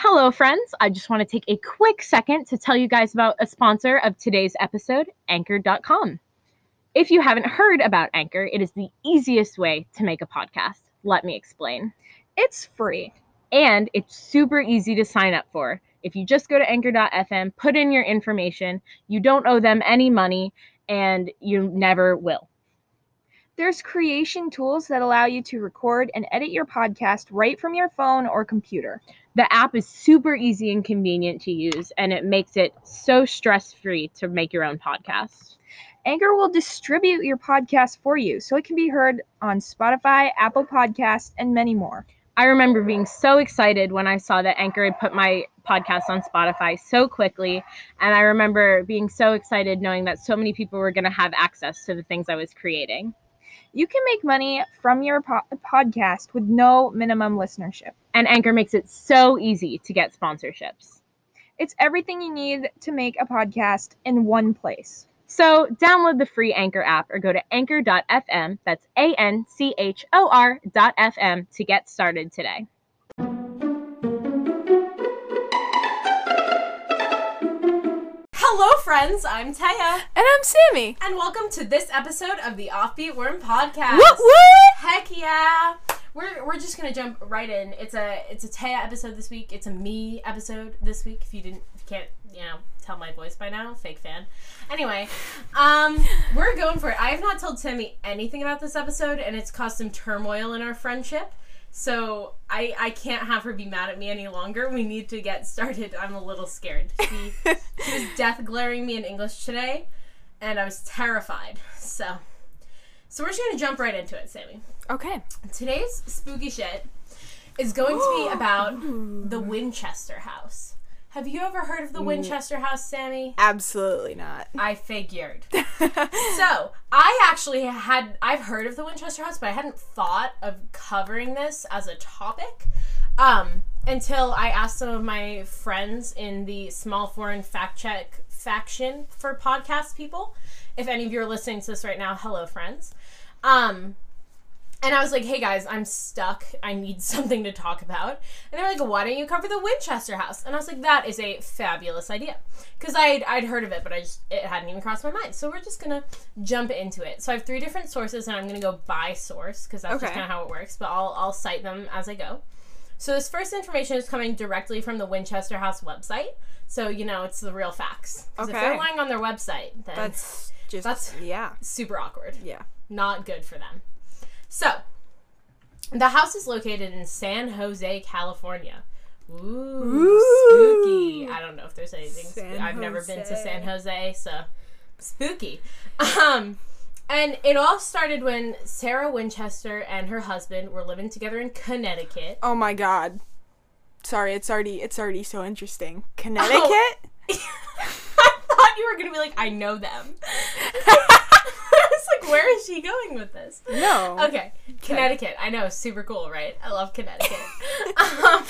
Hello, friends. I just want to take a quick second to tell you guys about a sponsor of today's episode, Anchor.com. If you haven't heard about Anchor, it is the easiest way to make a podcast. Let me explain. It's free. And it's super easy to sign up for. If you just go to anchor.fm, put in your information, you don't owe them any money, and you never will. There's creation tools that allow you to record and edit your podcast right from your phone or computer. The app is super easy and convenient to use, and it makes it so stress free to make your own podcast. Anchor will distribute your podcast for you so it can be heard on Spotify, Apple Podcasts, and many more. I remember being so excited when I saw that Anchor had put my podcast on Spotify so quickly. And I remember being so excited knowing that so many people were going to have access to the things I was creating. You can make money from your po- podcast with no minimum listenership. And Anchor makes it so easy to get sponsorships. It's everything you need to make a podcast in one place. So download the free Anchor app or go to anchor.fm, that's A N C H O R.fm to get started today. Friends. I'm Taya, And I'm Sammy. and welcome to this episode of the Offbeat Worm Podcast. What? What? Heck yeah! We're, we're just gonna jump right in. It's a it's a Taya episode this week. It's a me episode this week. If you didn't if you can't you know tell my voice by now, fake fan. Anyway, um, we're going for it. I have not told Sammy anything about this episode, and it's caused some turmoil in our friendship. So I I can't have her be mad at me any longer. We need to get started. I'm a little scared. She, she was death glaring me in English today, and I was terrified. So so we're just gonna jump right into it, Sammy. Okay. Today's spooky shit is going to be about the Winchester House. Have you ever heard of the Winchester House, Sammy? Absolutely not. I figured. so, I actually had I've heard of the Winchester House, but I hadn't thought of covering this as a topic. Um, until I asked some of my friends in the small foreign fact check faction for podcast people. If any of you are listening to this right now, hello friends. Um, and I was like, hey guys, I'm stuck. I need something to talk about. And they're like, why don't you cover the Winchester House? And I was like, that is a fabulous idea. Because I'd, I'd heard of it, but I just, it hadn't even crossed my mind. So we're just going to jump into it. So I have three different sources, and I'm going to go by source, because that's just kind of how it works. But I'll, I'll cite them as I go. So this first information is coming directly from the Winchester House website. So, you know, it's the real facts. 'Cause if Okay. they're lying on their website, then That's just. That's- yeah. super awkward Yeah. not good for them. So, the house is located in San Jose, California. Ooh, spooky. I don't know if there's anything. San I've never been to San Jose, so spooky. Um, and it all started when Sarah Winchester and her husband were living together in Connecticut. Oh my god. Sorry, it's already it's already so interesting. Connecticut? I thought you were gonna be like, I know them. Like, where is she going with this? No. Okay, Connecticut. I know, super cool, right? I love Connecticut. um,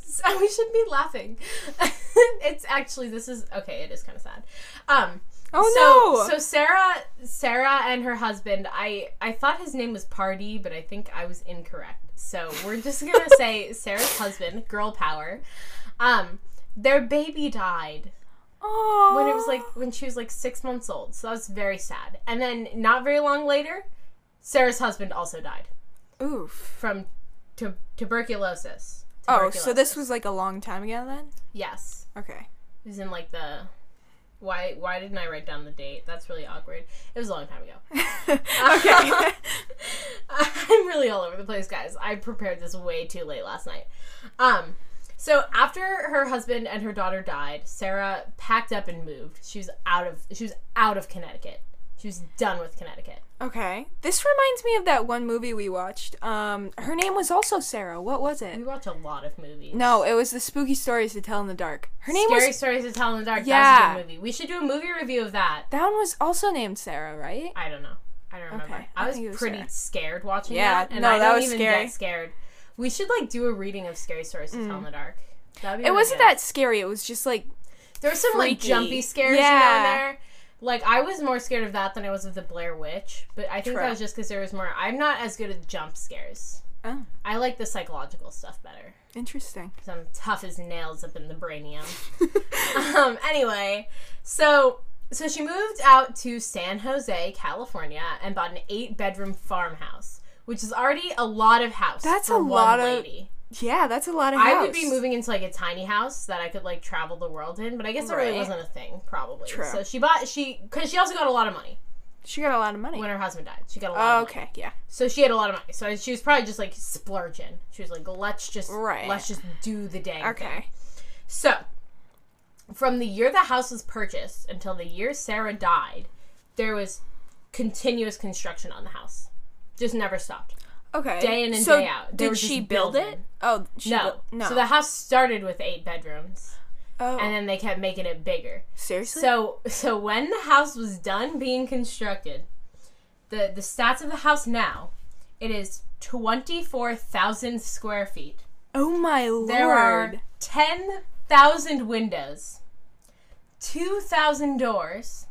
so we should be laughing. it's actually this is okay. It is kind of sad. Um. Oh so, no. So Sarah, Sarah and her husband. I I thought his name was Party, but I think I was incorrect. So we're just gonna say Sarah's husband, girl power. Um, their baby died oh. when it was like when she was like six months old. So that was very sad. And then not very long later, Sarah's husband also died Oof. from tu- tuberculosis. Oh, so this was like a long time ago then? yes. Okay. It was in like the. Why why didn't I write down the date? That's really awkward. It was a long time ago. okay. I'm really all over the place, guys. I prepared this way too late last night. Um, so after her husband and her daughter died, Sarah packed up and moved. She was out of she was out of Connecticut. She was done with Connecticut. okay. This reminds me of that one movie we watched. Um her name was also Sarah. What was it? We it? watch a lot of movies. No, it was the spooky stories to tell in the dark. Her name was Scary was Stories to Tell in the Dark. Yeah. That's a good movie. We should do a movie review of that. That one was also named Sarah, right? I don't know. I don't remember. Okay, I I was, think it was pretty Sarah. scared watching Yeah, that, and no, I that don't was even scary. get scared. We should like do a reading of Scary Stories to Tell in the Dark. That'd be It really wasn't good. that scary. It was just like There were some like freaky. jumpy scares you know, there. Like I was more scared of that than I was of the Blair Witch, but I think True. that was just because there was more. I'm not as good at jump scares. Oh, I like the psychological stuff better. interesting. because I'm tough as nails up in the brainium. um, anyway, so so she moved out to San Jose, California, and bought an eight bedroom farmhouse, which is already a lot of house. That's for a lot of lady. Yeah, that's a lot of house. I would be moving into like a tiny house that I could like travel the world in, but I guess it really wasn't a thing, probably. True. So she bought she because she also got a lot of money She got a lot of money. when her husband died. She got a lot. Oh, of money. okay, yeah. So she had a lot of money. So she was probably just like splurging. She was like, let's just Right. let's just do the dang thing. Okay. So, from the year the house was purchased until the year Sarah died, there was continuous construction on the house. Just never stopped. Okay. Day in and so day out. They Did she build building. it? Oh, she No. built- no. So the house started with eight bedrooms, oh, and then they kept making it bigger. seriously? So, so when the house was done being constructed, the the stats of the house now, it is twenty four thousand square feet. oh my lord. There are 10,000 windows, 2,000 doors,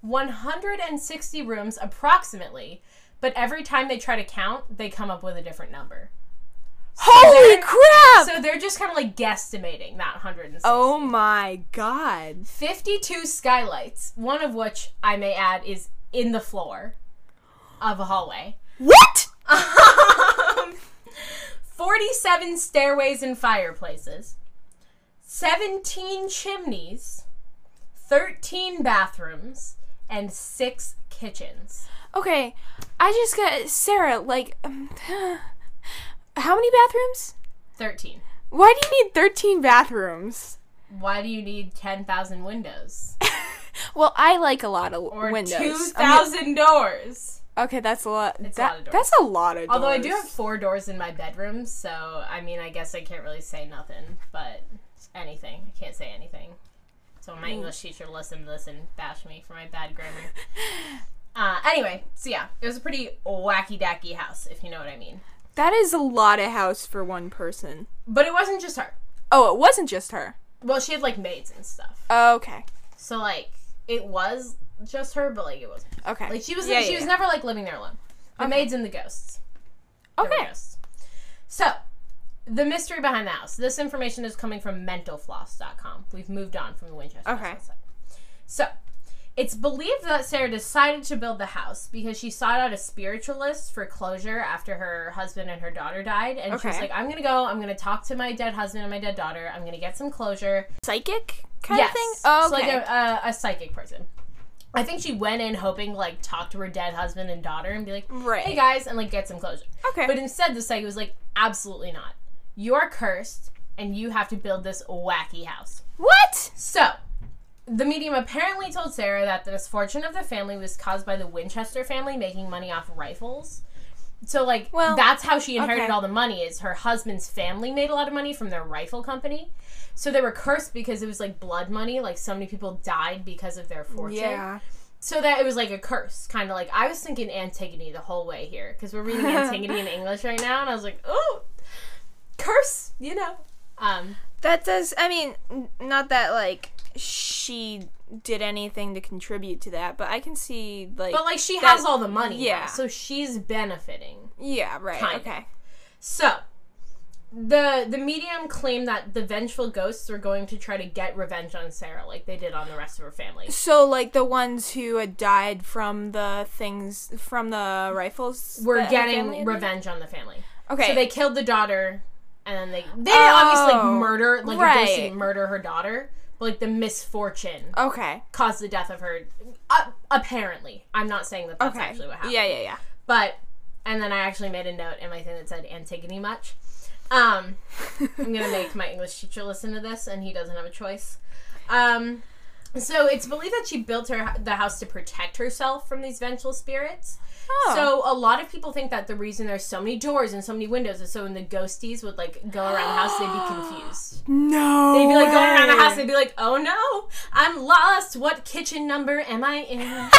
160 rooms approximately, but every time they try to count, they come up with a different number. Holy they're- crap! So they're just kind of like guesstimating that 160. oh my god. 52 skylights, one of which I may add is in the floor of a hallway. What? Um, 47 stairways and fireplaces, 17 chimneys, 13 bathrooms, and 6 kitchens. Okay, I just got Sarah. Like, um, how many bathrooms? 13. Why do you need thirteen bathrooms? Why do you need 10,000 windows? Well, I like a lot of Or windows. I mean- 2,000 doors? okay, that's a lot. It's a lot of doors. That's a lot of doors. Although I do have four doors in my bedroom, so I mean, I guess I can't really say nothing, but anything. I can't say anything. So my English teacher listened to this and bash me for my bad grammar. Uh, anyway, so yeah, it was a pretty wacky dacky house, if you know what I mean. That is a lot of house for one person. But it wasn't just her. Oh, it wasn't just her. Well, she had like maids and stuff. Okay. So like, it was just her, but like it wasn't. Okay. Like she was, Yeah, she yeah, was yeah. never like living there alone. The Okay. maids and the ghosts. There were Okay. ghosts. So, the mystery behind the house. This information is coming from mentalfloss.com. We've moved on from the Winchester Okay. Website. So, it's believed that Sarah decided to build the house because she sought out a spiritualist for closure after her husband and her daughter died. And she was Okay. like, I'm going to go, I'm going to talk to my dead husband and my dead daughter. I'm going to get some closure. Psychic kind of thing. Oh, So, okay. like a, a, a psychic person. I think she went in hoping to, like, talk to her dead husband and daughter and be like, right. hey guys, and, like, get some closure. Okay. But instead, the psychic was like, absolutely not. You're cursed, and you have to build this wacky house. what? So, the medium apparently told Sarah that the misfortune of the family was caused by the Winchester family making money off rifles. So, like, Well, that's how she inherited okay. all the money. Is her husband's family made a lot of money from their rifle company. So they were cursed because it was like blood money. Like so many people died because of their fortune. Yeah. So that it was like a curse, kind of like I was thinking Antigone the whole way here because we're reading Antigone in English right now, and I was like, oh, curse, you know. Um, That does. I mean, not that like she did anything to contribute to that, but I can see like. but like she That- has all the money, yeah. yeah. So she's benefiting. yeah. Right. Kinda. Okay. So the the medium claimed that the vengeful ghosts were going to try to get revenge on Sarah, like they did on the rest of her family. So like the ones who had died from the things from the rifles. We're getting family had done? revenge on the family. Okay. So they killed the daughter, and then they they didn't obviously like Oh, murder like right. didn't murder her daughter, but like the misfortune okay. caused the death of her. Uh, apparently, I'm not saying that that's Okay. actually what happened. Yeah. Yeah. Yeah. But and then I actually made a note in my thing that said Antigone much. Um, I'm gonna make my English teacher listen to this, and he doesn't have a choice. Um, so it's believed that she built her the house to protect herself from these vengeful spirits. Oh. So a lot of people think that the reason there's so many doors and so many windows is so when the ghosties would like go around the house, they'd be confused. no. They'd be like going around the house, they'd be like, "Oh no, I'm lost. What kitchen number am I in?" am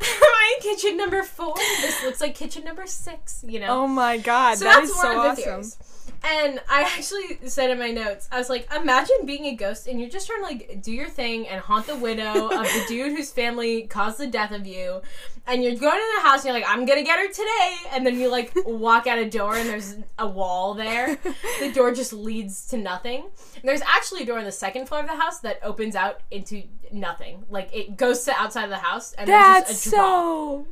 I'm in kitchen number four. This looks like kitchen number six. You know. Oh my god, so that that's is one so of the awesome. theories. And I actually said in my notes, I was like, imagine being a ghost and you're just trying to like do your thing and haunt the widow of the dude whose family caused the death of you. And you're going to the house and you're like, I'm gonna get her today. And then you like walk out a door and there's a wall there. The door just leads to nothing. And there's actually a door on the second floor of the house that opens out into nothing. Like it goes to outside of the house and there's That's just a drop. so.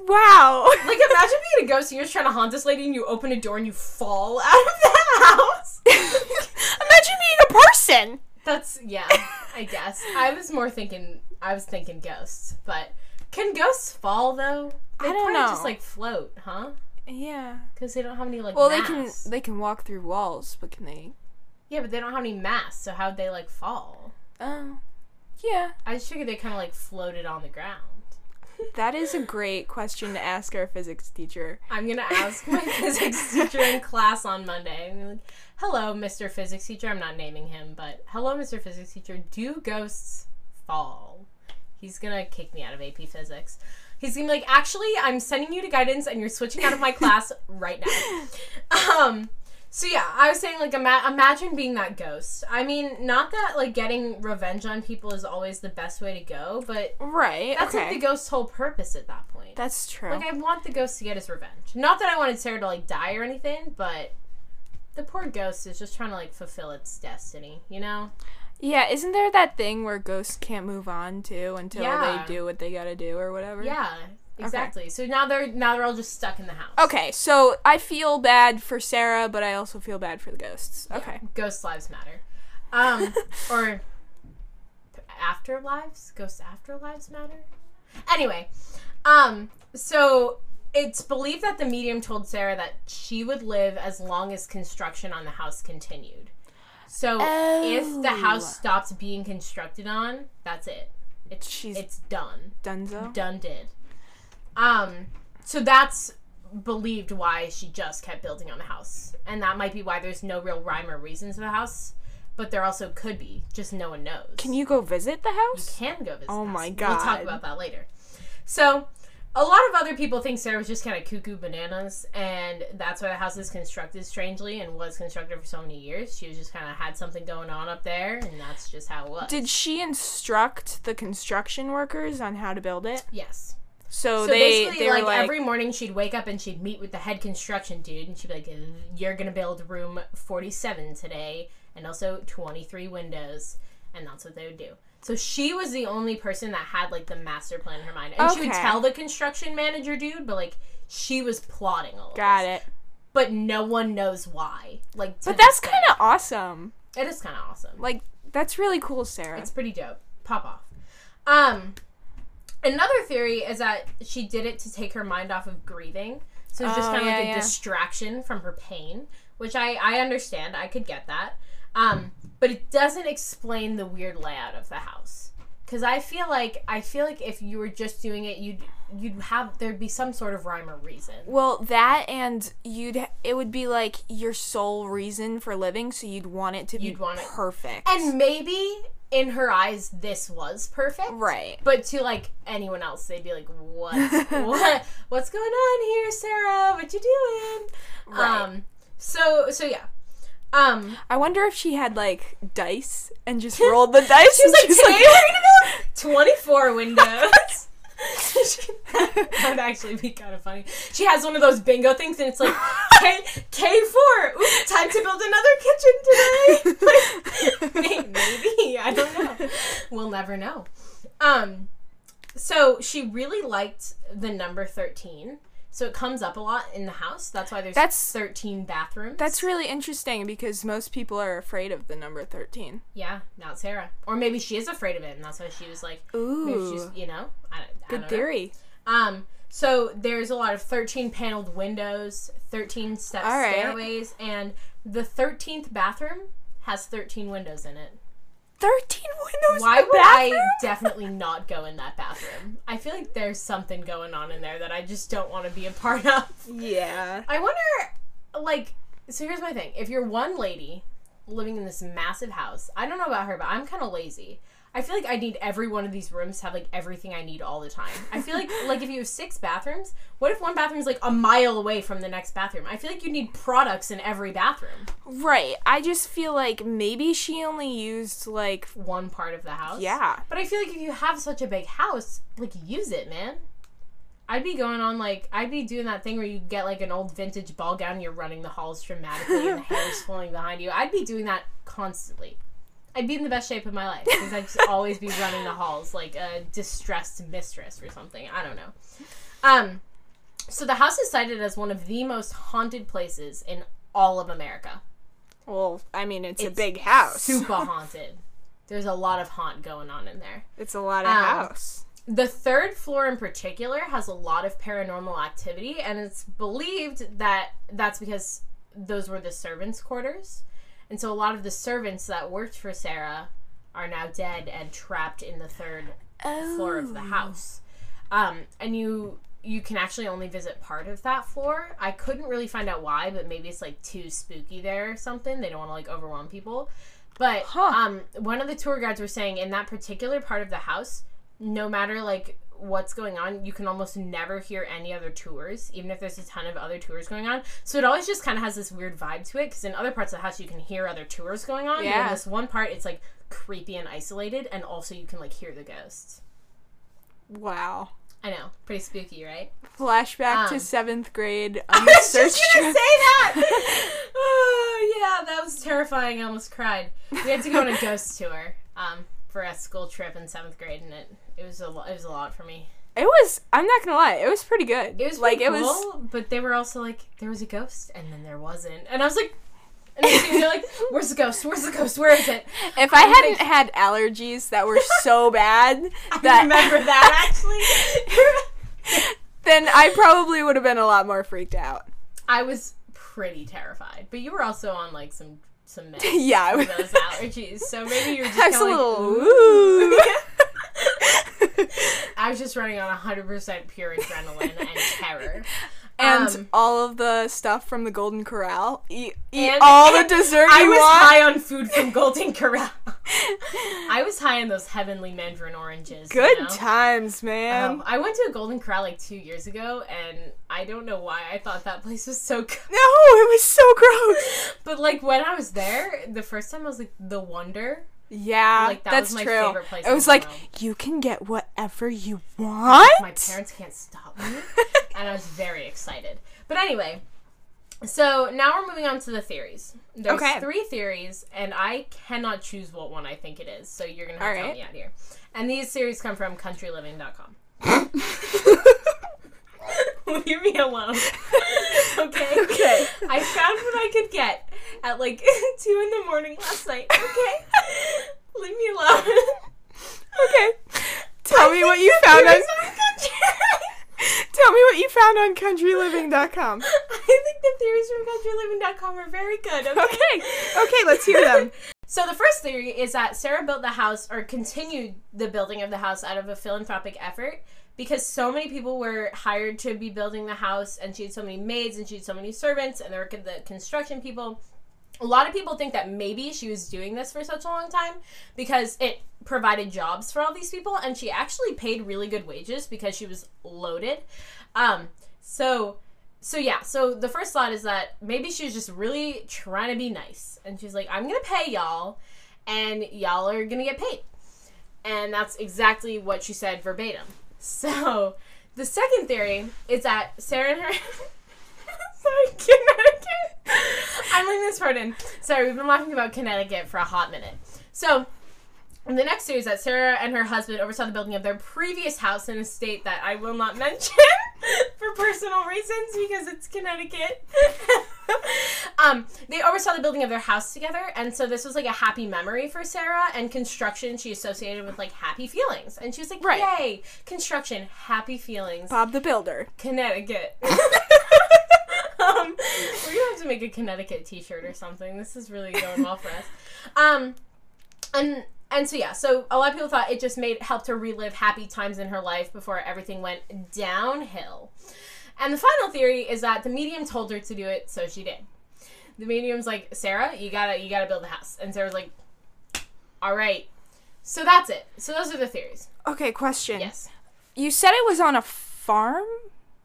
Wow. Like imagine being a ghost and you're just trying to haunt this lady and you open a door and you fall out of the house. Imagine being a person. That's yeah, I guess. I was more thinking I was thinking ghosts, but can ghosts fall though? They I don't probably just like float, huh? Yeah. Because they don't have any like Well, mass. they can they can walk through walls, but can they? Yeah, but they don't have any mass, so how'd they like fall? Oh. yeah. I just figured they kind of like floated on the ground. That is a great question to ask our physics teacher. I'm gonna ask my physics teacher in class on Monday. I'm like, "Hello, Mr. Physics teacher." I'm not naming him, but hello, Mr. Physics teacher. Do ghosts fall? He's gonna kick me out of AP Physics. He's gonna be like, "Actually, I'm sending you to guidance, and you're switching out of my class right now." Um. So yeah, I was saying like ima- imagine being that ghost. I mean, not that like getting revenge on people is always the best way to go, but Right. that's okay. like the ghost's whole purpose at that point. That's true. Like I want the ghost to get his revenge. Not that I wanted Sarah to like die or anything, but the poor ghost is just trying to like fulfill its destiny, you know? yeah. Isn't there that thing where ghosts can't move on to until Yeah. they do what they gotta do or whatever? Yeah, exactly. So now they're now they're all just stuck in the house. Okay, so I feel bad for Sarah, but I also feel bad for the ghosts. Okay. Ghost lives matter. Um or afterlives? Ghost afterlives matter? Anyway, um so it's believed that the medium told Sarah that she would live as long as construction on the house continued. So if the Oh. house stops being constructed on, that's it. It's She's it's done. Dunzo. Done did. Um so that's believed why she just kept building on the house. And that might be why there's no real rhyme or reason to the house, but there also could be, just no one knows. Can you go visit the house? You can go visit. Oh my god. We'll talk about that later. So, a lot of other people think Sarah was just kind of cuckoo bananas, and that's why the house is constructed strangely and was constructed for so many years. She was just kind of had something going on up there, and that's just how it was. Did she instruct the construction workers on how to build it? yes. So, So they basically, they like, like, every morning, she'd wake up and she'd meet with the head construction dude, and she'd be like, "You're gonna build room 47 today, and also 23 windows," and that's what they would do. So she was the only person that had like the master plan in her mind, and she would tell the construction manager dude, but like she was plotting all. Got this. it. But no one knows why. Like, But that's kind of awesome. it is kind of awesome. Like that's really cool, Sarah. It's pretty dope. Pop off. Um, another theory is that she did it to take her mind off of grieving. So it's just Oh, kind of yeah, like a yeah. distraction from her pain, which I I understand. I could get that. Um, but it doesn't explain the weird layout of the house. Cause I feel like I feel like if you were just doing it, you'd you'd have there'd be some sort of rhyme or reason. well, that and you'd it would be like your sole reason for living, so you'd want it to You'd be want it- perfect. And maybe in her eyes, this was perfect. right. But to like anyone else, they'd be like, "What? what? What's going on here, Sarah? What you doing?" Right. Um. So so yeah. Um. I wonder if she had like dice and just rolled the dice. She's like, she's "Today we're gonna build twenty-four windows." that would actually be kind of funny. She has one of those bingo things, and it's like K K four. Time to build another kitchen today. May- Maybe I don't know. We'll never know. Um, so she really liked the number thirteen. So it comes up a lot in the house. That's why there's That's- thirteen bathrooms. That's really interesting because most people are afraid of the number thirteen. yeah, not Sarah, or maybe she is afraid of it, and that's why she was like, Ooh, you know, I, I good don't know. theory. Um, so there's a lot of 13 paneled windows, 13 step right. stairways, and the 13th bathroom has 13 windows in it. Thirteen windows. Why would I definitely not go in that bathroom? I feel like there's something going on in there that I just don't want to be a part of. Yeah. I wonder, like, so here's my thing. If you're one lady living in this massive house, I don't know about her, but I'm kind of lazy. I feel like I need every one of these rooms to have like everything I need all the time. I feel like like if you have six bathrooms, what if one bathroom is like a mile away from the next bathroom? I feel like you need products in every bathroom. Right. I just feel like maybe she only used like One part of the house. yeah. But I feel like if you have such a big house, like use it, man. I'd be going on like I'd be doing that thing where you get like an old vintage ball gown and you're running the halls dramatically and the hair's flowing behind you. I'd be doing that constantly. I'd be in the best shape of my life because I'd just always be running the halls like a distressed mistress or something. I don't know. Um, so the house is cited as one of the most haunted places in all of America. Well, I mean, it's, a big house. Super haunted. There's a lot of haunt going on in there. It's a lot of Um, house. The third floor in particular has a lot of paranormal activity, and it's believed that that's because those were the servants' quarters. And so a lot of the servants that worked for Sarah are now dead and trapped in the third floor of the house. Um, and you you can actually only visit part of that floor. I couldn't really find out why, but maybe it's like too spooky there or something. They don't want to like overwhelm people. But Huh. um, one of the tour guides were saying in that particular part of the house, no matter like what's going on, you can almost never hear any other tours, even if there's a ton of other tours going on. So it always just kind of has this weird vibe to it. Because in other parts of the house, you can hear other tours going on. But Yeah. in this one part, it's like creepy and isolated, and also you can like hear the ghosts. Wow. I know, pretty spooky, right? Flashback Um, to seventh grade. I was just gonna trip. say that. oh yeah, that was terrifying. I almost cried. We had to go on a ghost tour um, for a school trip in seventh grade, and it it was a lo- it was a lot for me. It was. I'm not gonna lie. It was pretty good. It was like pretty it was. but they were also like there was a ghost, and then there wasn't, and I was like. And they're like, "Where's the ghost? Where's the ghost? Where is it?" If I hadn't had allergies that were so bad I that remember that actually. then I probably would have been a lot more freaked out. I was pretty terrified, but you were also on like some some meds Yeah, I for those allergies, so maybe you're just I was a like, little "Ooh." ooh. I was just running on 100% pure adrenaline and terror. and Um, all of the stuff from the Golden Corral. Eat, eat And- all the dessert I was want. high on food from Golden Corral. I was high on those heavenly mandarin oranges. you Good know? times, man. Um, I went to a Golden Corral like two years ago, and I don't know why I thought that place was so good. no, it was so gross. But like when I was there, the first time I was like the wonder. Yeah, Like, that that's was my true. favorite place it was like you can get whatever you want. My parents can't stop me, and I was very excited. But anyway, so now we're moving on to the theories. There's Okay. three theories, and I cannot choose what one I think it is. So you're gonna have to help me out here. And these theories come from CountryLiving.com. Leave me alone. okay. Okay. I found what I could get at like two in the morning last night. Okay. Leave me alone. okay, tell me what you found on Tell me what you found on CountryLiving.com. I think the theories from CountryLiving.com are very good. Okay. Okay, okay, let's hear them. So the first theory is that Sarah built the house or continued the building of the house out of a philanthropic effort because so many people were hired to be building the house and she had so many maids and she had so many servants and there were the construction people. A lot of people think that maybe she was doing this for such a long time because it provided jobs for all these people and she actually paid really good wages because she was loaded. Um so so yeah, so the first thought is that maybe she was just really trying to be nice. And she's like, I'm gonna pay y'all and y'all are gonna get paid. And that's exactly what she said verbatim. So the second theory is that Sarah and her Sorry, Connecticut. I'm leaving this part in. Sorry, we've been laughing about Connecticut for a hot minute. So in the next series, that Sarah and her husband oversaw the building of their previous house in a state that I will not mention for personal reasons because it's Connecticut. um, they oversaw the building of their house together, and so this was like a happy memory for Sarah. And construction, she associated with like happy feelings, and she was like, Right. "Yay, construction, happy feelings." Bob the Builder. Connecticut. um, we're gonna have to make a Connecticut T-shirt or something. This is really going well for us. Um, and and so yeah, so a lot of people thought it just made helped her relive happy times in her life before everything went downhill. And the final theory is that the medium told her to do it, so she did. The medium's like, Sarah, you gotta you gotta build a house, and Sarah's like, all right. So that's it. So those are the theories. Okay, question. Yes. You said it was on a farm,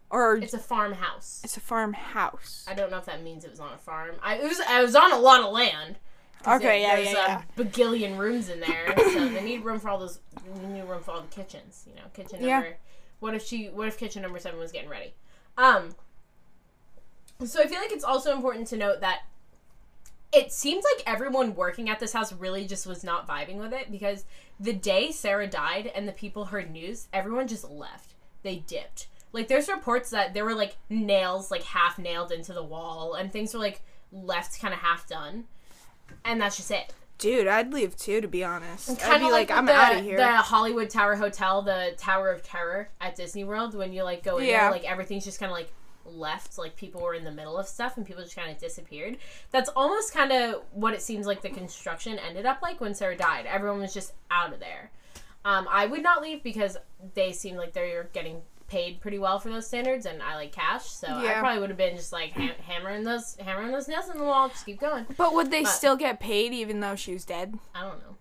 or It's a farmhouse. it's a farmhouse. I don't know if that means it was on a farm. I it was I was on a lot of land. Okay, yeah, there's yeah, a bagillion rooms in there, so they need room for all those. They need room for all the kitchens. You know, kitchen Yeah. number. What if she? What if kitchen number seven was getting ready? Um. So I feel like it's also important to note that it seems like everyone working at this house really just was not vibing with it because the day Sarah died and the people heard news, everyone just left. They dipped. Like there's reports that there were like nails like half nailed into the wall and things were like left kind of half done. And that's just it. Dude, I'd leave too, to be honest. I'd be like, like, I'm out of here. The Hollywood Tower Hotel, the Tower of Terror at Disney World, when you like go in Yeah. there, like everything's just kind of like left, like people were in the middle of stuff and people just kind of disappeared. That's almost kind of what it seems like the construction ended up like when Sarah died. Everyone was just out of there. Um, I would not leave because they seem like they're getting paid pretty well for those standards, and I like cash, so I probably would have been just like ham- hammering those hammering those nails in the wall. Just keep going. but would they but- still get paid even though she was dead? I don't know.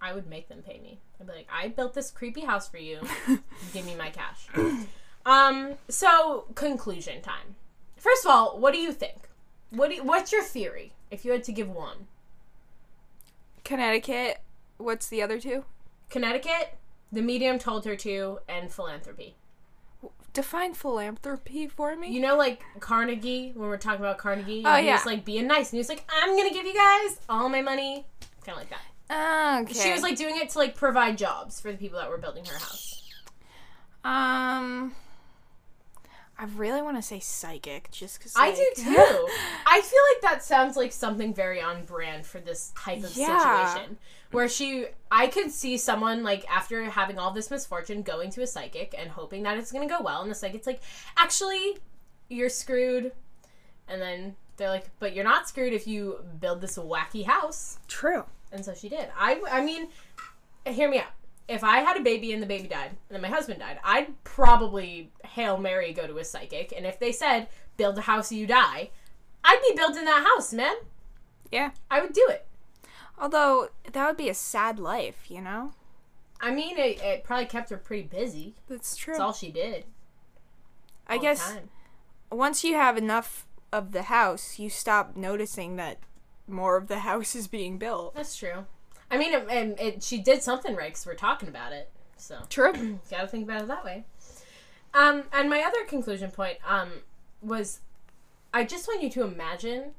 I would make them pay me. I'd be like, I built this creepy house for you. Give me my cash. um. So conclusion time. First of all, what do you think? What do you, What's your theory? If you had to give one, Connecticut. What's the other two? Connecticut, the medium told her to, and philanthropy. Define philanthropy for me. You know, like Carnegie. When we're talking about Carnegie, Oh, he yeah. was like being nice, and he was like, "I'm gonna give you guys all my money." Kind of like that. okay. She was like doing it to like provide jobs for the people that were building her house. um. I really want to say psychic, just because I do too. I feel like that sounds like something very on brand for this type of Yeah. situation. Where she, I could see someone like after having all this misfortune going to a psychic and hoping that it's gonna go well, and the psychic's like, actually, you're screwed. And then they're like, but you're not screwed if you build this wacky house. True. And so she did. I, I mean, hear me out. If I had a baby and the baby died, and then my husband died, I'd probably hail Mary go to a psychic. And if they said build a house, you die, I'd be building that house, man. Yeah. I would do it. Although that would be a sad life, you know. I mean, it, it probably kept her pretty busy. That's true. That's all she did. I guess time. once you have enough of the house, you stop noticing that more of the house is being built. that's true. I mean, it, it, it, she did something right because we're talking about it. So True. gotta think about it that way. Um, and my other conclusion point um, was I just want you to imagine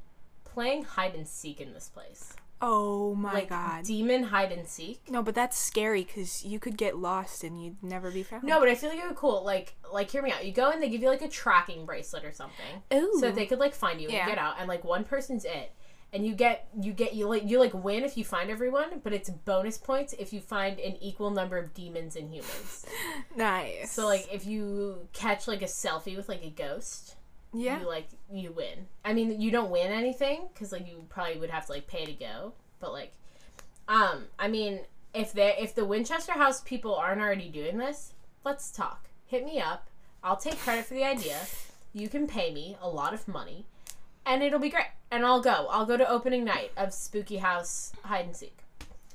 playing hide and seek in this place. Oh my like god. demon hide and seek. no, but that's scary because you could get lost and you'd never be found. No, but I feel like it would be cool. Like, like hear me out. You go and they give you like a tracking bracelet or something, Ooh. so that they could like find you Yeah. and get out. And like one person's it, and you get you get you like you like win if you find everyone, but it's bonus points if you find an equal number of demons and humans. nice. so like if you catch like a selfie with like a ghost, yeah. you like you win. I mean, you don't win anything because like you probably would have to like pay to go, but like, um, I mean, if they if the Winchester House people aren't already doing this, let's talk. Hit me up. I'll take credit for the idea. You can pay me a lot of money, and it'll be great. And I'll go. I'll go to opening night of Spooky House Hide and Seek.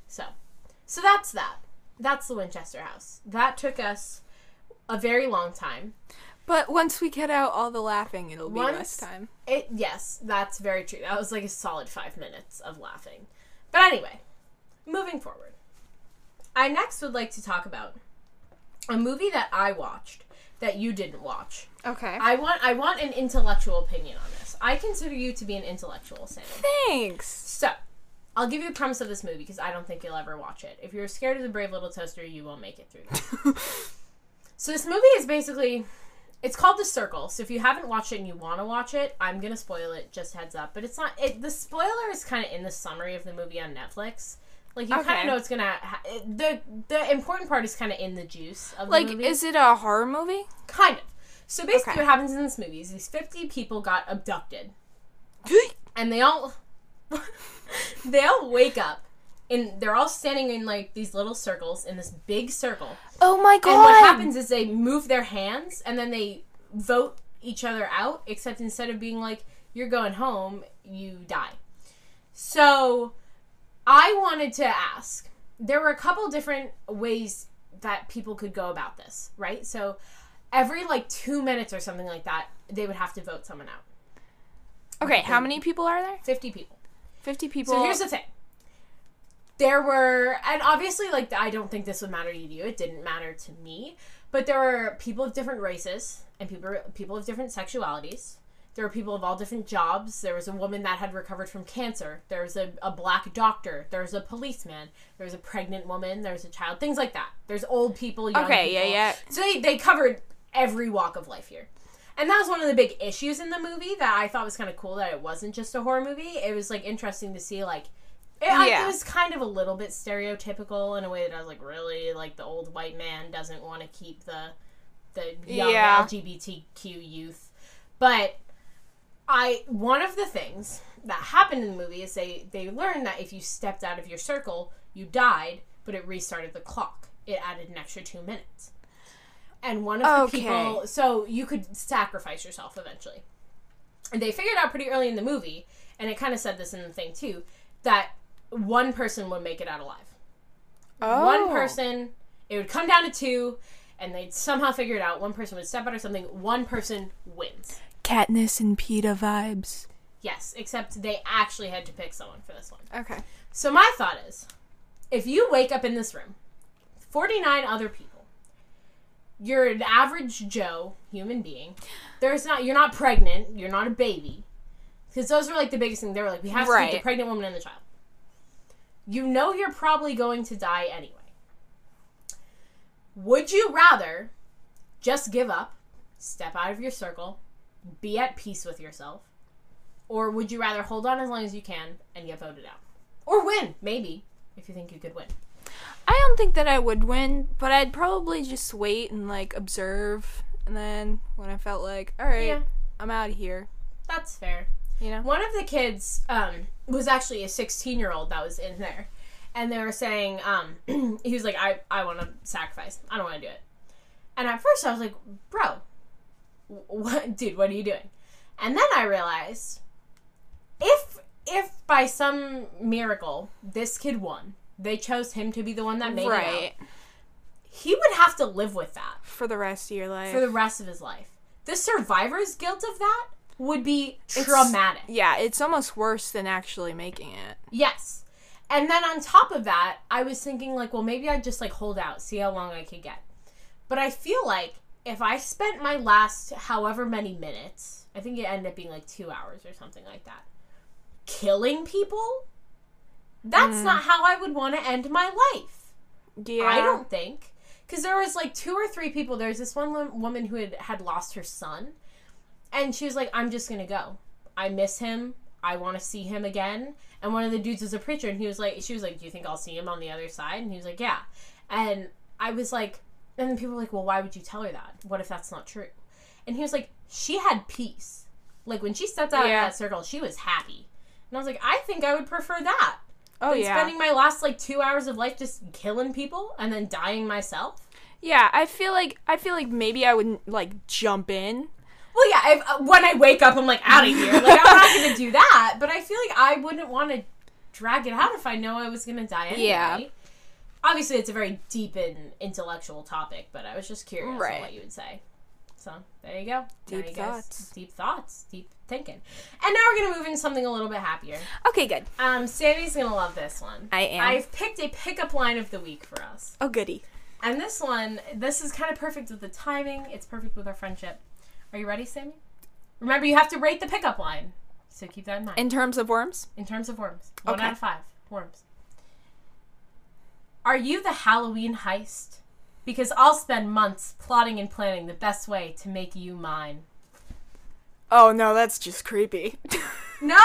So, so that's that. That's the Winchester House. That took us a very long time. But once we get out all the laughing, it'll be Once- less time. It yes, that's very true. That was like a solid five minutes of laughing. But anyway, moving forward, I next would like to talk about a movie that I watched that you didn't watch. Okay. I want I want an intellectual opinion on this. I consider you to be an intellectual, Sam. Thanks. So, I'll give you the premise of this movie because I don't think you'll ever watch it. If you're scared of the Brave Little Toaster, you won't make it through this. so this movie is basically it's called The Circle. So if you haven't watched it and you want to watch it, I'm going to spoil it, just heads up. But it's not it the spoiler is kind of in the summary of the movie on Netflix. Like you kind of know it's going to ha- the the important part is kind of in the juice of the Like, is it a horror movie? kind of. So basically Okay. what happens in this movie is these 50 people got abducted and they all they all wake up and they're all standing in like these little circles in this big circle oh my god. and what happens is they move their hands and then they vote each other out except instead of being like you're going home you die so i wanted to ask there were a couple different ways that people could go about this, right? So every like two minutes or something like that, they would have to vote someone out. Okay, how many people are there? 50 people. 50 people. So here's the thing. There were, and obviously, like, I don't think this would matter to you. It didn't matter to me. But there were people of different races and people people of different sexualities. There were people of all different jobs. There was a woman that had recovered from cancer. There was a, a black doctor. There was a policeman. There was a pregnant woman. There was a child. Things like that. There's old people, young people. Okay, yeah, yeah. So they, they covered every walk of life here. And that was one of the big issues in the movie that I thought was kind of cool that it wasn't just a horror movie. It was like interesting to see like it, I- it was kind of a little bit stereotypical in a way that I was like, really, like the old white man doesn't want to keep the the young Yeah. LGBTQ youth. But I one of the things that happened in the movie is they they learned that if you stepped out of your circle, you died, but it restarted the clock. It added an extra two minutes. And one of the people, so you could sacrifice yourself eventually. And they figured out pretty early in the movie, and it kind of said this in the thing too, that one person would make it out alive. oh. One person, it would come down to two, and they'd somehow figure it out. One person would step out or something. One person wins. Katniss and Peeta vibes. Yes, except they actually had to pick someone for this one. Okay. So my thought is, if you wake up in this room, 49 other people, you're an average Joe human being. There's not you're not pregnant, you're not a baby. Because those were like the biggest thing. They were like, we have to keep the pregnant woman and the child. You know you're probably going to die anyway. Would you rather just give up, step out of your circle, be at peace with yourself? Or would you rather hold on as long as you can and get voted out? Or win, maybe, if you think you could win. I don't think that I would win, but I'd probably just wait and like observe, and then when I felt like, all right, Yeah. I'm out of here. That's fair. You know. One of the kids um, was actually a 16 year old that was in there. And they were saying, um, he was like, I, I want to sacrifice. I don't want to do it. And at first I was like, bro, what, dude, what are you doing? And then I realized if, if by some miracle this kid won, they chose him to be the one that made it right. out, he would have to live with that For the rest of your life. for the rest of his life. The survivor's guilt of that would be It's- traumatic. yeah, it's almost worse than actually making it. Yes. And then on top of that, I was thinking like, well, maybe I'd just like hold out, see how long I could get. But I feel like if I spent my last however many minutes, I think it ended up being like 2 hours or something like that, killing people, that's mm-hmm. not how I would want to end my life. Yeah. I don't think. Because there was like two or three people. There was this one woman who had, had lost her son. And she was like, I'm just going to go. I miss him. I want to see him again. And one of the dudes was a preacher. And he was like, she was like, Do you think I'll see him on the other side? And he was like, Yeah. And I was like, and then people were like, Well, why would you tell her that? What if that's not true? And he was like, She had peace. Like when she stepped out Yeah. of that circle, she was happy. And I was like, I think I would prefer that Oh yeah. spending my last like two hours of life just killing people and then dying myself. Yeah, I feel like I feel like maybe I wouldn't like jump in. Well, yeah. If, uh, when I wake up, I'm like out of here. Like I'm not gonna do that. But I feel like I wouldn't want to drag it out if I know I was gonna die anyway. Yeah. Obviously, it's a very deep and intellectual topic, but I was just curious Right. on what you would say. So there you go. Deep you thoughts. Deep thoughts. Deep thinking. And now we're gonna move into something a little bit happier. Okay, good. Um, Sammy's gonna love this one. I am. I've picked a pickup line of the week for us. Oh goody. And this one, this is kind of perfect with the timing. It's perfect with our friendship. Are you ready, Sammy? Remember, you have to rate the pickup line. So keep that in mind. In terms of worms? In terms of worms. One Okay. out of five. Worms. Are you the Halloween heist? Because I'll spend months plotting and planning the best way to make you mine. Oh no, that's just creepy. No?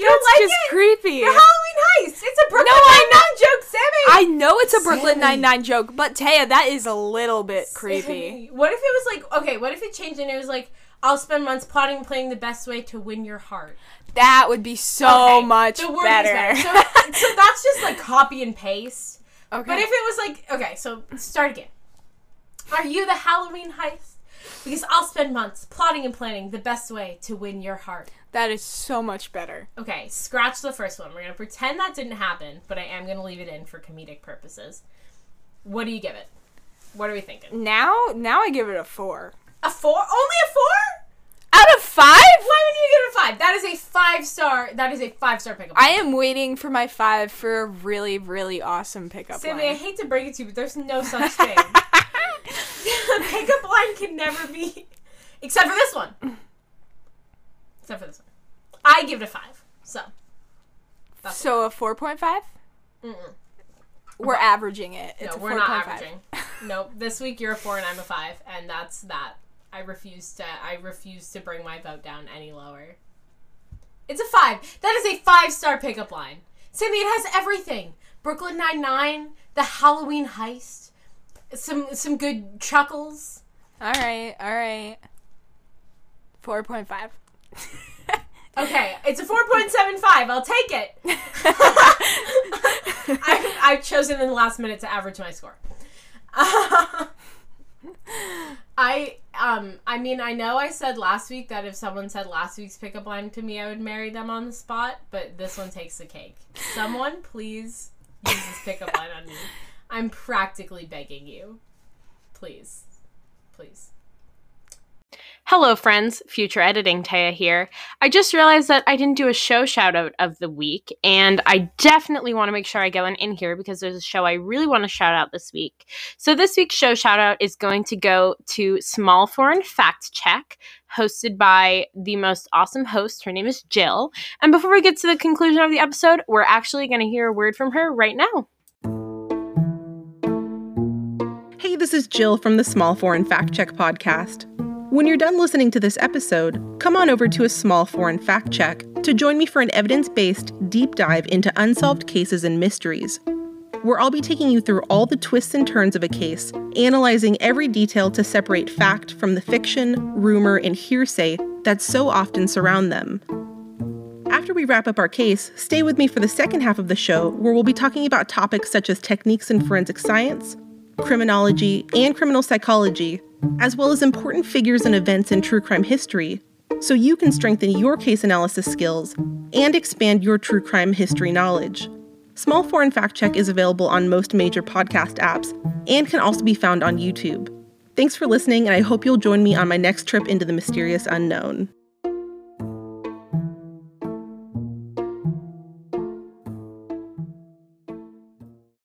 You That's like just it? creepy. The Halloween heist! It's a Brooklyn No, Nine-Nine joke, Sammy! I know it's a Brooklyn Sammy. Nine Nine joke, but Taya, that is a little bit creepy. What if it was like okay? What if it changed and it was like I'll spend months plotting and planning the best way to win your heart. That would be so Okay, much the word is better. So, so that's just like copy and paste. okay. But if it was like okay, so start again. Are you the Halloween heist? Because I'll spend months plotting and planning the best way to win your heart. That is so much better. Okay, scratch the first one. We're gonna pretend that didn't happen, but I am gonna leave it in for comedic purposes. What do you give it? What are we thinking? Now, now I give it a four A four? Only a four? out of five. Why would you give it a five? That is a five star. That is a five star pickup. Line. I am waiting for my five for a really, really awesome pickup Sammy, I hate to break it to you, but there's no such thing. a pickup line can never be, except for this one. Except for this one. I give it a five. So. That's so a four point five. We're averaging it. It's no, a we're not 4.5. averaging. nope. This week you're a four and I'm a five, and that's that. I refuse to. I refuse to bring my vote down any lower. It's a five. That is a five star pickup line. Sammy, it has everything. Brooklyn Nine Nine, the Halloween heist, some some good chuckles. All right, all right. Four point five. Okay, it's a four point seven five. I'll take it. I've, I've chosen in the last minute to average my score. I um I mean I know I said last week that if someone said last week's pickup line to me I would marry them on the spot, but this one takes the cake. Someone please use this pickup line on me. I'm practically begging you. Please. Please. Hello, friends. Future Editing Taya here. I just realized that I didn't do a show shout out of the week, and I definitely want to make sure I get one in here because there's a show I really want to shout out this week. So, this week's show shout out is going to go to Small Foreign Fact Check, hosted by the most awesome host. Her name is Jill. And before we get to the conclusion of the episode, we're actually going to hear a word from her right now. Hey, this is Jill from the Small Foreign Fact Check podcast. When you're done listening to this episode, come on over to a Small Foreign Fact Check to join me for an evidence based deep dive into unsolved cases and mysteries, where I'll be taking you through all the twists and turns of a case, analyzing every detail to separate fact from the fiction, rumor, and hearsay that so often surround them. After we wrap up our case, stay with me for the second half of the show, where we'll be talking about topics such as techniques in forensic science, criminology, and criminal psychology, as well as important figures and events in true crime history, so you can strengthen your case analysis skills and expand your true crime history knowledge. Small Foreign Fact Check is available on most major podcast apps and can also be found on YouTube. Thanks for listening, and I hope you'll join me on my next trip into the mysterious unknown.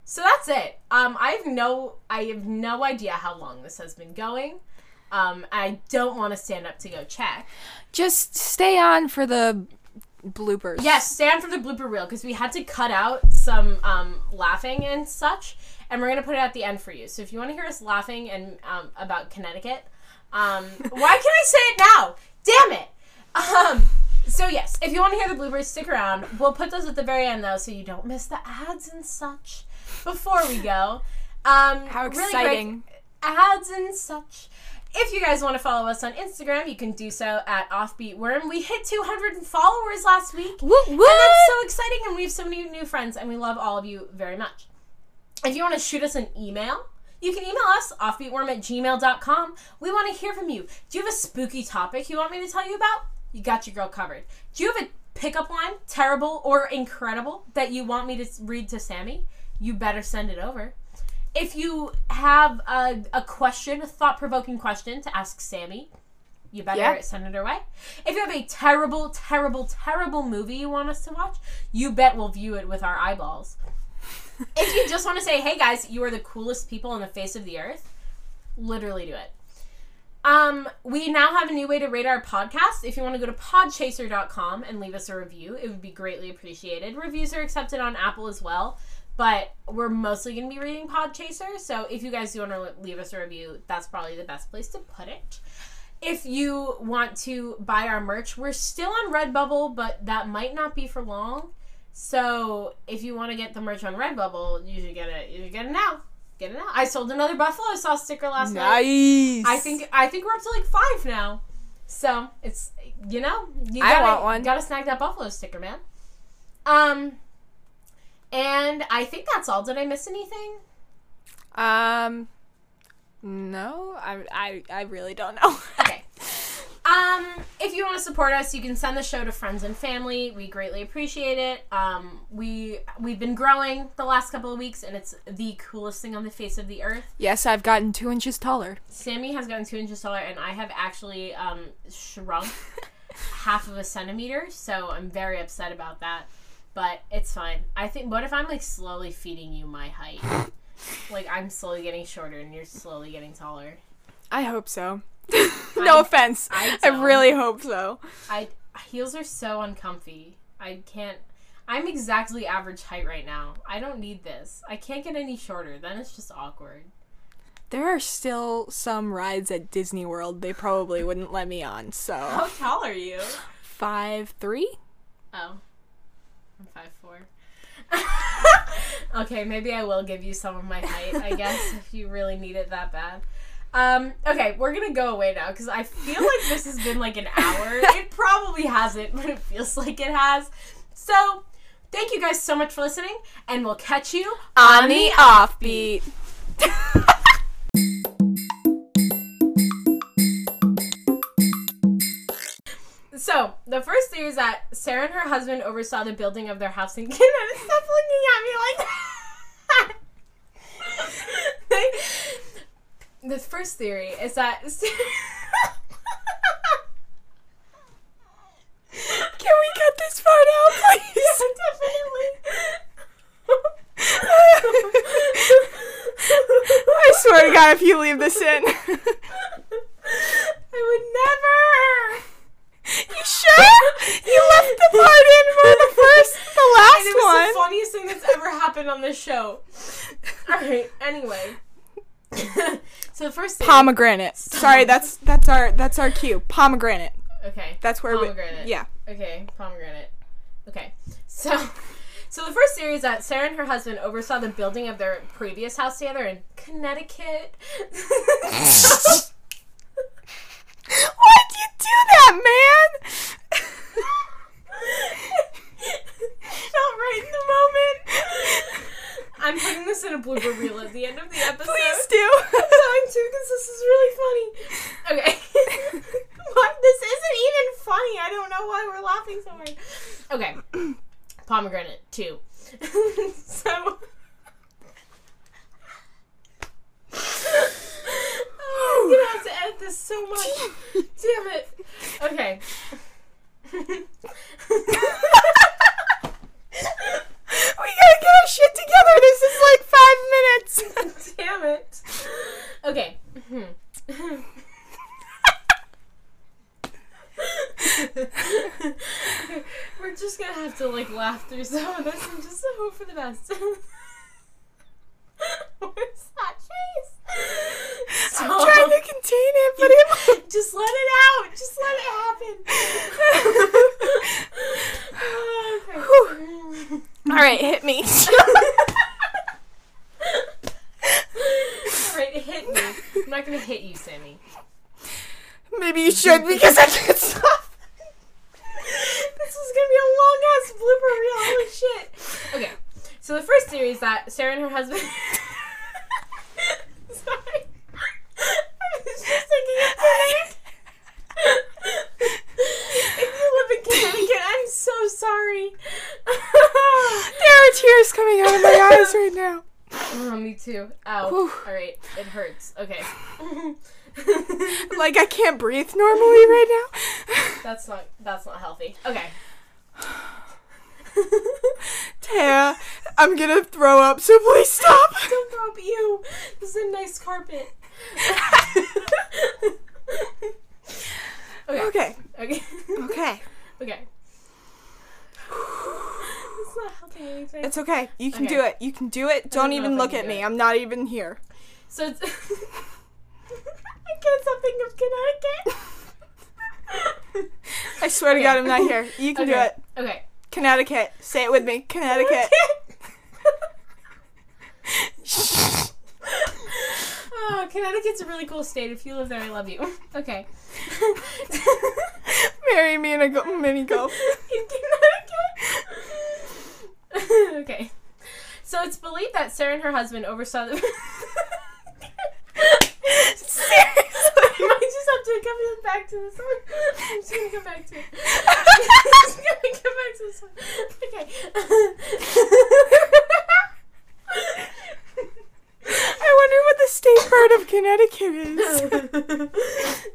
So that's it. Um, I have no, I have no idea how long this has been going. Um, I don't want to stand up to go check. Just stay on for the bloopers. Yes, stand for the blooper reel because we had to cut out some um, laughing and such, and we're gonna put it at the end for you. So if you want to hear us laughing and um, about Connecticut, um, why can I say it now? Damn it! Um, so yes, if you want to hear the bloopers, stick around. We'll put those at the very end though, so you don't miss the ads and such. Before we go, um, How really exciting. ads and such. If you guys want to follow us on Instagram, you can do so at Offbeat Worm. We hit 200 followers last week. What? And that's so exciting, and we have so many new friends, and we love all of you very much. If you want to shoot us an email, you can email us, offbeatworm at gmail.com. We want to hear from you. Do you have a spooky topic you want me to tell you about? You got your girl covered. Do you have a pickup line, terrible or incredible, that you want me to read to Sammy? You better send it over. If you have a, a question, a thought provoking question to ask Sammy, you better Yeah. send it our way. If you have a terrible, terrible, terrible movie you want us to watch, you bet we'll view it with our eyeballs. if you just want to say, hey guys, you are the coolest people on the face of the earth, literally do it. Um, we now have a new way to rate our podcast. If you want to go to podchaser.com and leave us a review, it would be greatly appreciated. Reviews are accepted on Apple as well, but we're mostly going to be reading Podchaser. So if you guys do want to leave us a review, that's probably the best place to put it. If you want to buy our merch, we're still on Redbubble, but that might not be for long. So if you want to get the merch on Redbubble, you should get it. You should get it now. Get it now. I sold another Buffalo Sauce sticker last night. Nice. I think I think we're up to like five now. So it's you know you gotta, want one. Gotta snag that buffalo sticker, man. Um, and I think that's all. Did I miss anything? Um, no, I, I, I really don't know. Okay. Um, if you want to support us, you can send the show to friends and family. We greatly appreciate it. Um, we we've been growing the last couple of weeks, and it's the coolest thing on the face of the earth. Yes, I've gotten two inches taller. Sammy has gotten two inches taller, and I have actually um, shrunk half of a centimeter. So I'm very upset about that. But it's fine. I think. What if I'm like slowly feeding you my height? like I'm slowly getting shorter, and you're slowly getting taller. I hope so. no I- offense. I I really hope so. I heels are so uncomfy. I can't. I'm exactly average height right now. I don't need this. I can't get any shorter. Then it's just awkward. There are still some rides at Disney World they probably wouldn't let me on. So how tall are you? five three. Oh, I'm five four. okay, maybe I will give you some of my height. I guess if you really need it that bad. Um, okay, we're gonna go away now because I feel like this has been like an hour. It probably hasn't, but it feels like it has. So, thank you guys so much for listening, and we'll catch you On the offbeat. So the first theory is that Sarah and her husband oversaw the building of their house in Canada. Stop looking at me like that. the first theory is that. Can we cut this part out, please? Definitely. I swear to God, if you leave this in. I would never. You sure? You left the part in for the first, the And last it was one. the funniest thing that's ever happened on this show. All right. Anyway. so the first theory. Pomegranate. Sorry, that's that's our that's our cue. Pomegranate. Okay. That's where Pomegranate. we. Yeah. Okay, pomegranate. Okay, so so the first theory is that Sarah and her husband oversaw the building of their previous house together in Connecticut. Why'd you do that, man? Felt right in the moment. I'm putting this in a blooper reel at the end of the episode. Please do. I'm trying to because this is really funny. Okay. what? This isn't even funny. I don't know why we're laughing so hard. Okay. Pomegranate, two. so. I'm gonna have to edit this so much. Damn it. Okay. We gotta get our shit together. This is like five minutes. Damn it. Okay. We're just gonna have to like laugh through some of this and just hope for the best. Where's that face? I'm trying to contain it, but it. Just let it out. Just let it happen. okay. All right, hit me. Alright, hit me. I'm not gonna hit you, Sammy. Maybe you should because I can't stop. This is gonna be a long ass blooper reel. Holy shit. Okay, so the first theory is that Sarah and her husband. Sorry. I was just thinking of Connecticut. if you live in Connecticut, I'm so sorry. There are tears coming out of my eyes right now. oh, me too. Ow. Whew. Alright, it hurts. Okay. Like I can't breathe normally right now. that's not that's not healthy. Okay. Tara, I'm gonna throw up, so please stop. Don't throw up you. This is a nice carpet. okay. Okay, Okay. okay. okay. It's not helping anything. It's okay. You can Okay. do it. You can do it. Don't don't even look at me. it. I'm not even here. so it's. I can't stop thinking of Connecticut. I swear to God, I'm not here. You can do it. Okay. Connecticut. Say it with me. Connecticut. oh, Connecticut's a really cool state. If you live there, I love you. Okay. Marry me in a go- mini golf. in Connecticut. okay. So it's believed that Sarah and her husband oversaw the. Seriously. I might just have to come back to this one. I'm just gonna come back to it. I'm just gonna come back to this one. Okay. I wonder what the state bird of Connecticut is.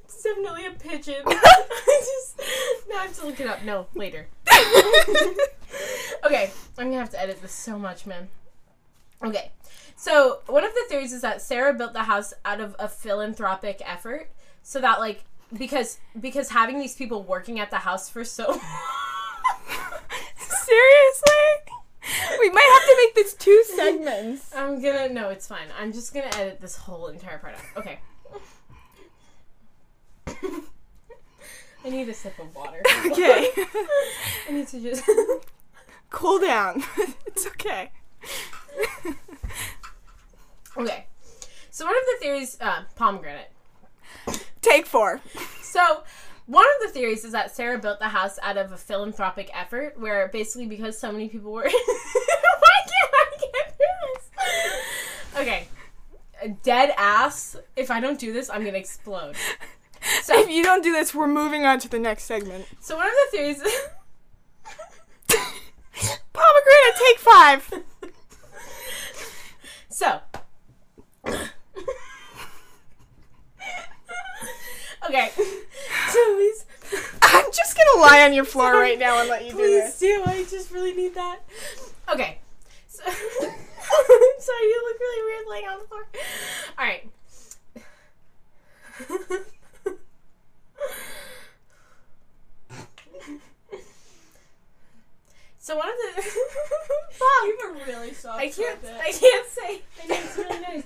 it's definitely a pigeon. I just now I have to look it up. No, later. okay, I'm gonna have to edit this so much, man. Okay, so one of the theories is that Sarah built the house out of a philanthropic effort, so that like because because having these people working at the house for so Seriously? We might have to make this two segments. I'm gonna no, it's fine. I'm just gonna edit this whole entire part out. Okay. I need a sip of water. Okay. I need to just cool down. it's okay. Okay. So one of the theories uh pomegranate. Take four. So one of the theories is that Sarah built the house out of a philanthropic effort where basically because so many people were Why can't I get through this? Okay. Dead ass. If I don't do this, I'm gonna explode. So If you don't do this, we're moving on to the next segment. so one of the theories Pomegranate, take five. So. Okay. So these. I'm just gonna lie on your floor right now and let you do this. Please this. do. I just really need that. Okay. So, sorry, you look really weird laying on the floor. All right. so one of the. Fuck. You were really soft. I can't. I can't say. I need to really know.